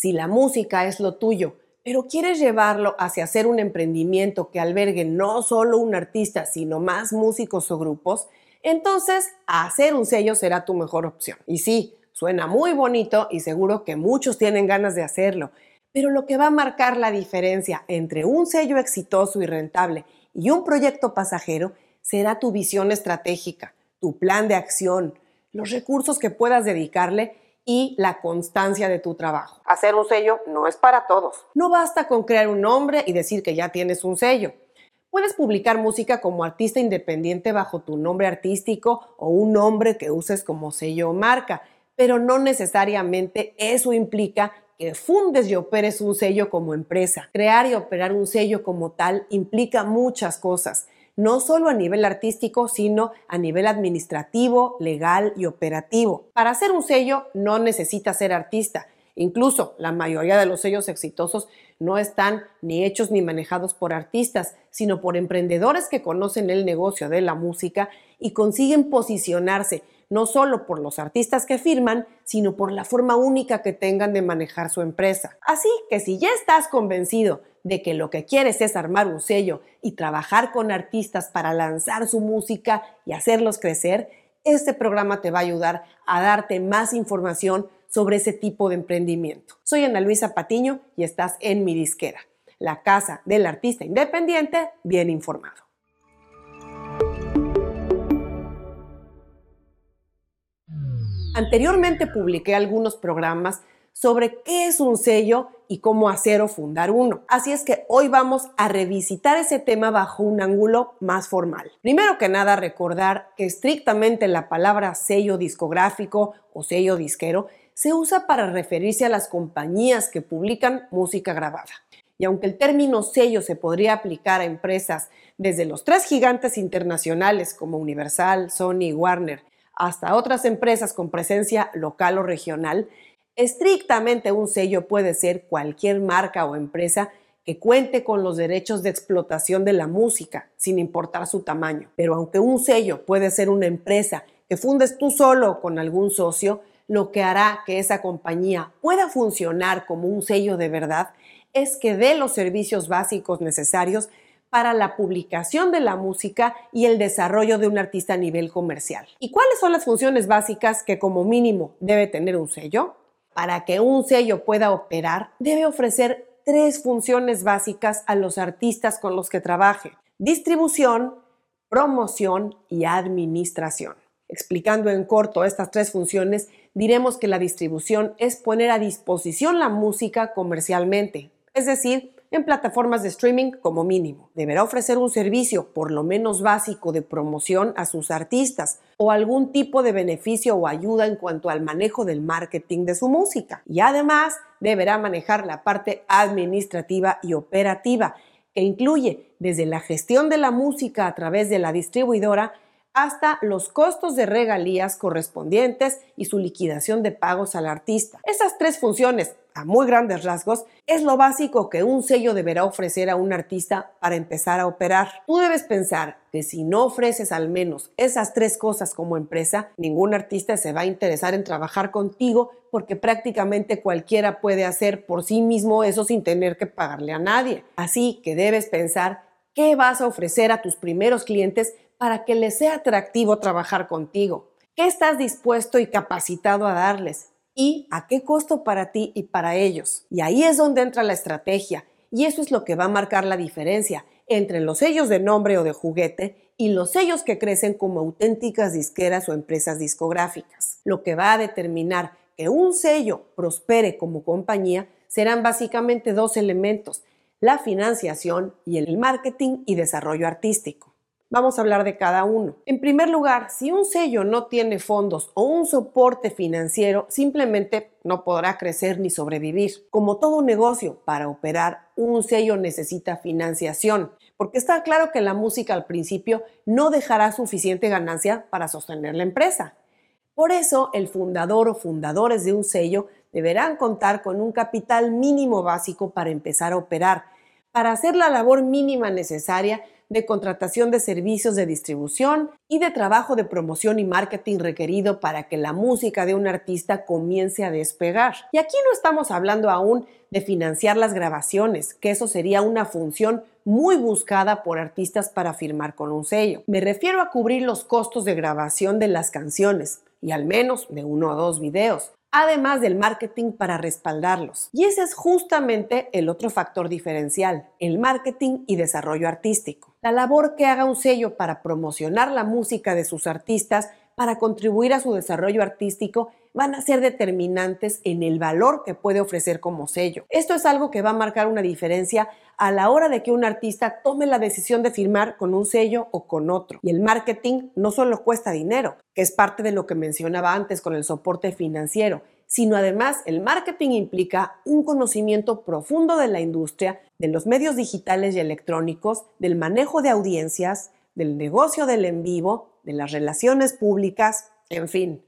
Si la música es lo tuyo, pero quieres llevarlo hacia hacer un emprendimiento que albergue no solo un artista, sino más músicos o grupos, entonces hacer un sello será tu mejor opción. Y sí, suena muy bonito y seguro que muchos tienen ganas de hacerlo, pero lo que va a marcar la diferencia entre un sello exitoso y rentable y un proyecto pasajero será tu visión estratégica, tu plan de acción, los recursos que puedas dedicarle y la constancia de tu trabajo. Hacer un sello no es para todos. No basta con crear un nombre y decir que ya tienes un sello. Puedes publicar música como artista independiente bajo tu nombre artístico o un nombre que uses como sello o marca, pero no necesariamente eso implica que fundes y operes un sello como empresa. Crear y operar un sello como tal implica muchas cosas no solo a nivel artístico, sino a nivel administrativo, legal y operativo. Para hacer un sello no necesitas ser artista. Incluso la mayoría de los sellos exitosos no están ni hechos ni manejados por artistas, sino por emprendedores que conocen el negocio de la música y consiguen posicionarse no solo por los artistas que firman, sino por la forma única que tengan de manejar su empresa. Así que si ya estás convencido de que lo que quieres es armar un sello y trabajar con artistas para lanzar su música y hacerlos crecer, este programa te va a ayudar a darte más información sobre ese tipo de emprendimiento. Soy Ana Luisa Patiño y estás en mi disquera, la casa del artista independiente bien informado. Anteriormente publiqué algunos programas sobre qué es un sello y cómo hacer o fundar uno. Así es que hoy vamos a revisitar ese tema bajo un ángulo más formal. Primero que nada, recordar que estrictamente la palabra sello discográfico o sello disquero se usa para referirse a las compañías que publican música grabada. Y aunque el término sello se podría aplicar a empresas desde los tres gigantes internacionales como Universal, Sony y Warner, hasta otras empresas con presencia local o regional, Estrictamente un sello puede ser cualquier marca o empresa que cuente con los derechos de explotación de la música, sin importar su tamaño. Pero aunque un sello puede ser una empresa que fundes tú solo con algún socio, lo que hará que esa compañía pueda funcionar como un sello de verdad es que dé los servicios básicos necesarios para la publicación de la música y el desarrollo de un artista a nivel comercial. ¿Y cuáles son las funciones básicas que como mínimo debe tener un sello? Para que un sello pueda operar, debe ofrecer tres funciones básicas a los artistas con los que trabaje. Distribución, promoción y administración. Explicando en corto estas tres funciones, diremos que la distribución es poner a disposición la música comercialmente, es decir, en plataformas de streaming como mínimo. Deberá ofrecer un servicio, por lo menos básico, de promoción a sus artistas o algún tipo de beneficio o ayuda en cuanto al manejo del marketing de su música. Y además deberá manejar la parte administrativa y operativa, que incluye desde la gestión de la música a través de la distribuidora hasta los costos de regalías correspondientes y su liquidación de pagos al artista. Esas tres funciones, a muy grandes rasgos, es lo básico que un sello deberá ofrecer a un artista para empezar a operar. Tú debes pensar que si no ofreces al menos esas tres cosas como empresa, ningún artista se va a interesar en trabajar contigo porque prácticamente cualquiera puede hacer por sí mismo eso sin tener que pagarle a nadie. Así que debes pensar qué vas a ofrecer a tus primeros clientes para que les sea atractivo trabajar contigo. ¿Qué estás dispuesto y capacitado a darles? ¿Y a qué costo para ti y para ellos? Y ahí es donde entra la estrategia. Y eso es lo que va a marcar la diferencia entre los sellos de nombre o de juguete y los sellos que crecen como auténticas disqueras o empresas discográficas. Lo que va a determinar que un sello prospere como compañía serán básicamente dos elementos, la financiación y el marketing y desarrollo artístico. Vamos a hablar de cada uno. En primer lugar, si un sello no tiene fondos o un soporte financiero, simplemente no podrá crecer ni sobrevivir. Como todo negocio, para operar, un sello necesita financiación, porque está claro que la música al principio no dejará suficiente ganancia para sostener la empresa. Por eso, el fundador o fundadores de un sello deberán contar con un capital mínimo básico para empezar a operar, para hacer la labor mínima necesaria de contratación de servicios de distribución y de trabajo de promoción y marketing requerido para que la música de un artista comience a despegar. Y aquí no estamos hablando aún de financiar las grabaciones, que eso sería una función muy buscada por artistas para firmar con un sello. Me refiero a cubrir los costos de grabación de las canciones y al menos de uno o dos videos, además del marketing para respaldarlos. Y ese es justamente el otro factor diferencial, el marketing y desarrollo artístico. La labor que haga un sello para promocionar la música de sus artistas, para contribuir a su desarrollo artístico, van a ser determinantes en el valor que puede ofrecer como sello. Esto es algo que va a marcar una diferencia a la hora de que un artista tome la decisión de firmar con un sello o con otro. Y el marketing no solo cuesta dinero, que es parte de lo que mencionaba antes con el soporte financiero, sino además el marketing implica un conocimiento profundo de la industria, de los medios digitales y electrónicos, del manejo de audiencias, del negocio del en vivo, de las relaciones públicas, en fin.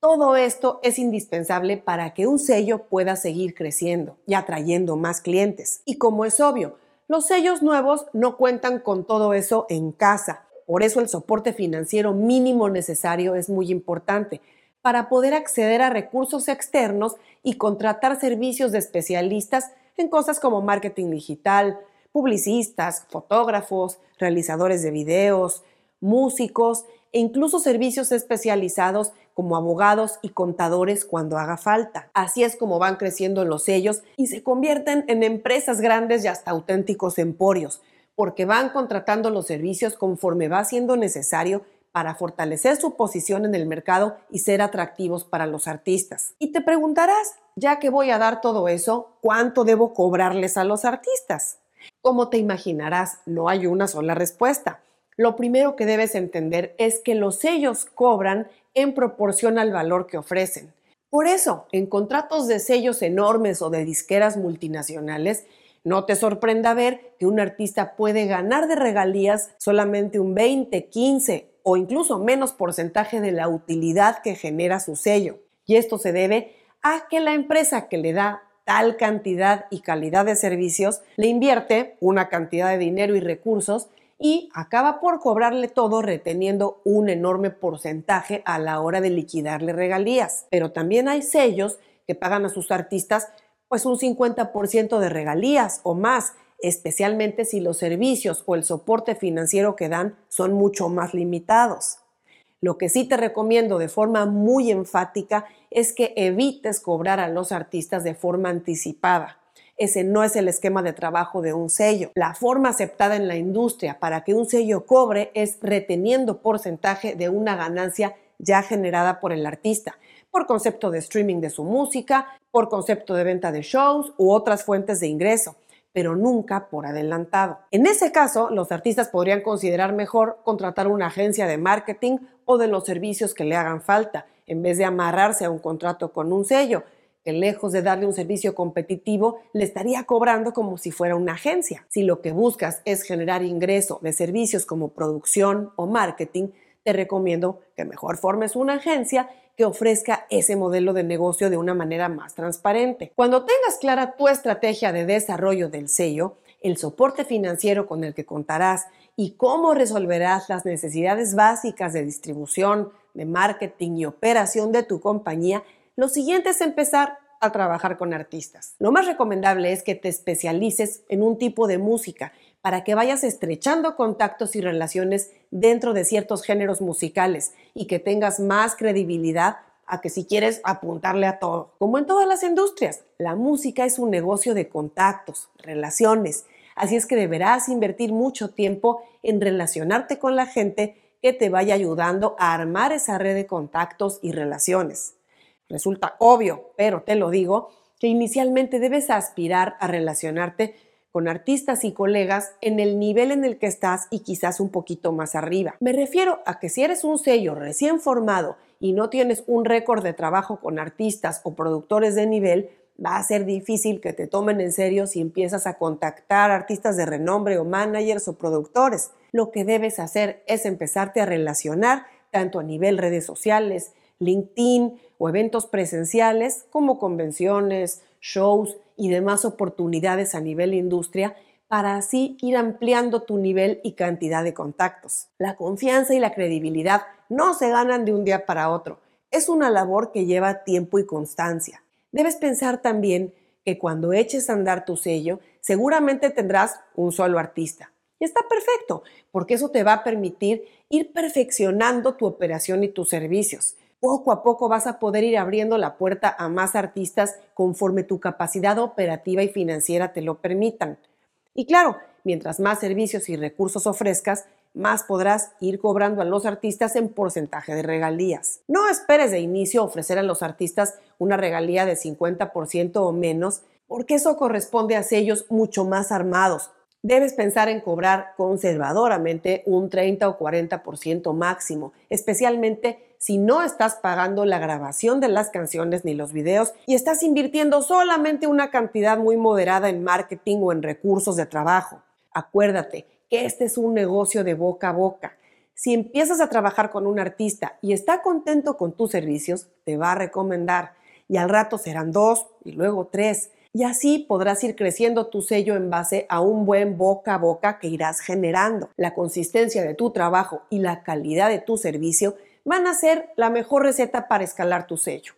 Todo esto es indispensable para que un sello pueda seguir creciendo y atrayendo más clientes. Y como es obvio, los sellos nuevos no cuentan con todo eso en casa. Por eso el soporte financiero mínimo necesario es muy importante para poder acceder a recursos externos y contratar servicios de especialistas en cosas como marketing digital, publicistas, fotógrafos, realizadores de videos, músicos e incluso servicios especializados como abogados y contadores cuando haga falta. Así es como van creciendo los sellos y se convierten en empresas grandes y hasta auténticos emporios, porque van contratando los servicios conforme va siendo necesario para fortalecer su posición en el mercado y ser atractivos para los artistas. Y te preguntarás, ya que voy a dar todo eso, ¿cuánto debo cobrarles a los artistas? Como te imaginarás, no hay una sola respuesta lo primero que debes entender es que los sellos cobran en proporción al valor que ofrecen. Por eso, en contratos de sellos enormes o de disqueras multinacionales, no te sorprenda ver que un artista puede ganar de regalías solamente un 20, 15 o incluso menos porcentaje de la utilidad que genera su sello. Y esto se debe a que la empresa que le da tal cantidad y calidad de servicios le invierte una cantidad de dinero y recursos y acaba por cobrarle todo reteniendo un enorme porcentaje a la hora de liquidarle regalías. Pero también hay sellos que pagan a sus artistas pues un 50% de regalías o más, especialmente si los servicios o el soporte financiero que dan son mucho más limitados. Lo que sí te recomiendo de forma muy enfática es que evites cobrar a los artistas de forma anticipada ese no es el esquema de trabajo de un sello. La forma aceptada en la industria para que un sello cobre es reteniendo porcentaje de una ganancia ya generada por el artista, por concepto de streaming de su música, por concepto de venta de shows u otras fuentes de ingreso pero nunca por adelantado. En ese caso, los artistas podrían considerar mejor contratar una agencia de marketing o de los servicios que le hagan falta, en vez de amarrarse a un contrato con un sello, que lejos de darle un servicio competitivo, le estaría cobrando como si fuera una agencia. Si lo que buscas es generar ingreso de servicios como producción o marketing, te recomiendo que mejor formes una agencia que ofrezca ese modelo de negocio de una manera más transparente. Cuando tengas clara tu estrategia de desarrollo del sello, el soporte financiero con el que contarás y cómo resolverás las necesidades básicas de distribución, de marketing y operación de tu compañía, lo siguiente es empezar a trabajar con artistas. Lo más recomendable es que te especialices en un tipo de música para que vayas estrechando contactos y relaciones dentro de ciertos géneros musicales y que tengas más credibilidad a que si quieres apuntarle a todo. Como en todas las industrias, la música es un negocio de contactos, relaciones, así es que deberás invertir mucho tiempo en relacionarte con la gente que te vaya ayudando a armar esa red de contactos y relaciones. Resulta obvio, pero te lo digo, que inicialmente debes aspirar a relacionarte con artistas y colegas en el nivel en el que estás y quizás un poquito más arriba. Me refiero a que si eres un sello recién formado y no tienes un récord de trabajo con artistas o productores de nivel, va a ser difícil que te tomen en serio si empiezas a contactar artistas de renombre o managers o productores. Lo que debes hacer es empezarte a relacionar tanto a nivel redes sociales, LinkedIn o eventos presenciales como convenciones, shows y demás oportunidades a nivel industria para así ir ampliando tu nivel y cantidad de contactos. La confianza y la credibilidad no se ganan de un día para otro. Es una labor que lleva tiempo y constancia. Debes pensar también que cuando eches a andar tu sello, seguramente tendrás un solo artista. Y está perfecto, porque eso te va a permitir ir perfeccionando tu operación y tus servicios. Poco a poco vas a poder ir abriendo la puerta a más artistas conforme tu capacidad operativa y financiera te lo permitan. Y claro, mientras más servicios y recursos ofrezcas, más podrás ir cobrando a los artistas en porcentaje de regalías. No esperes de inicio ofrecer a los artistas una regalía de 50% o menos, porque eso corresponde a sellos mucho más armados. Debes pensar en cobrar conservadoramente un 30 o 40% máximo, especialmente si no estás pagando la grabación de las canciones ni los videos y estás invirtiendo solamente una cantidad muy moderada en marketing o en recursos de trabajo. Acuérdate que este es un negocio de boca a boca. Si empiezas a trabajar con un artista y está contento con tus servicios, te va a recomendar y al rato serán dos y luego tres. Y así podrás ir creciendo tu sello en base a un buen boca a boca que irás generando. La consistencia de tu trabajo y la calidad de tu servicio van a ser la mejor receta para escalar tu sello.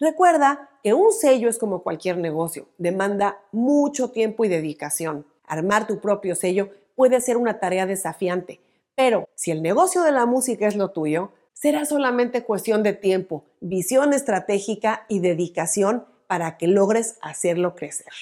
Recuerda que un sello es como cualquier negocio, demanda mucho tiempo y dedicación. Armar tu propio sello puede ser una tarea desafiante, pero si el negocio de la música es lo tuyo, será solamente cuestión de tiempo, visión estratégica y dedicación para que logres hacerlo crecer.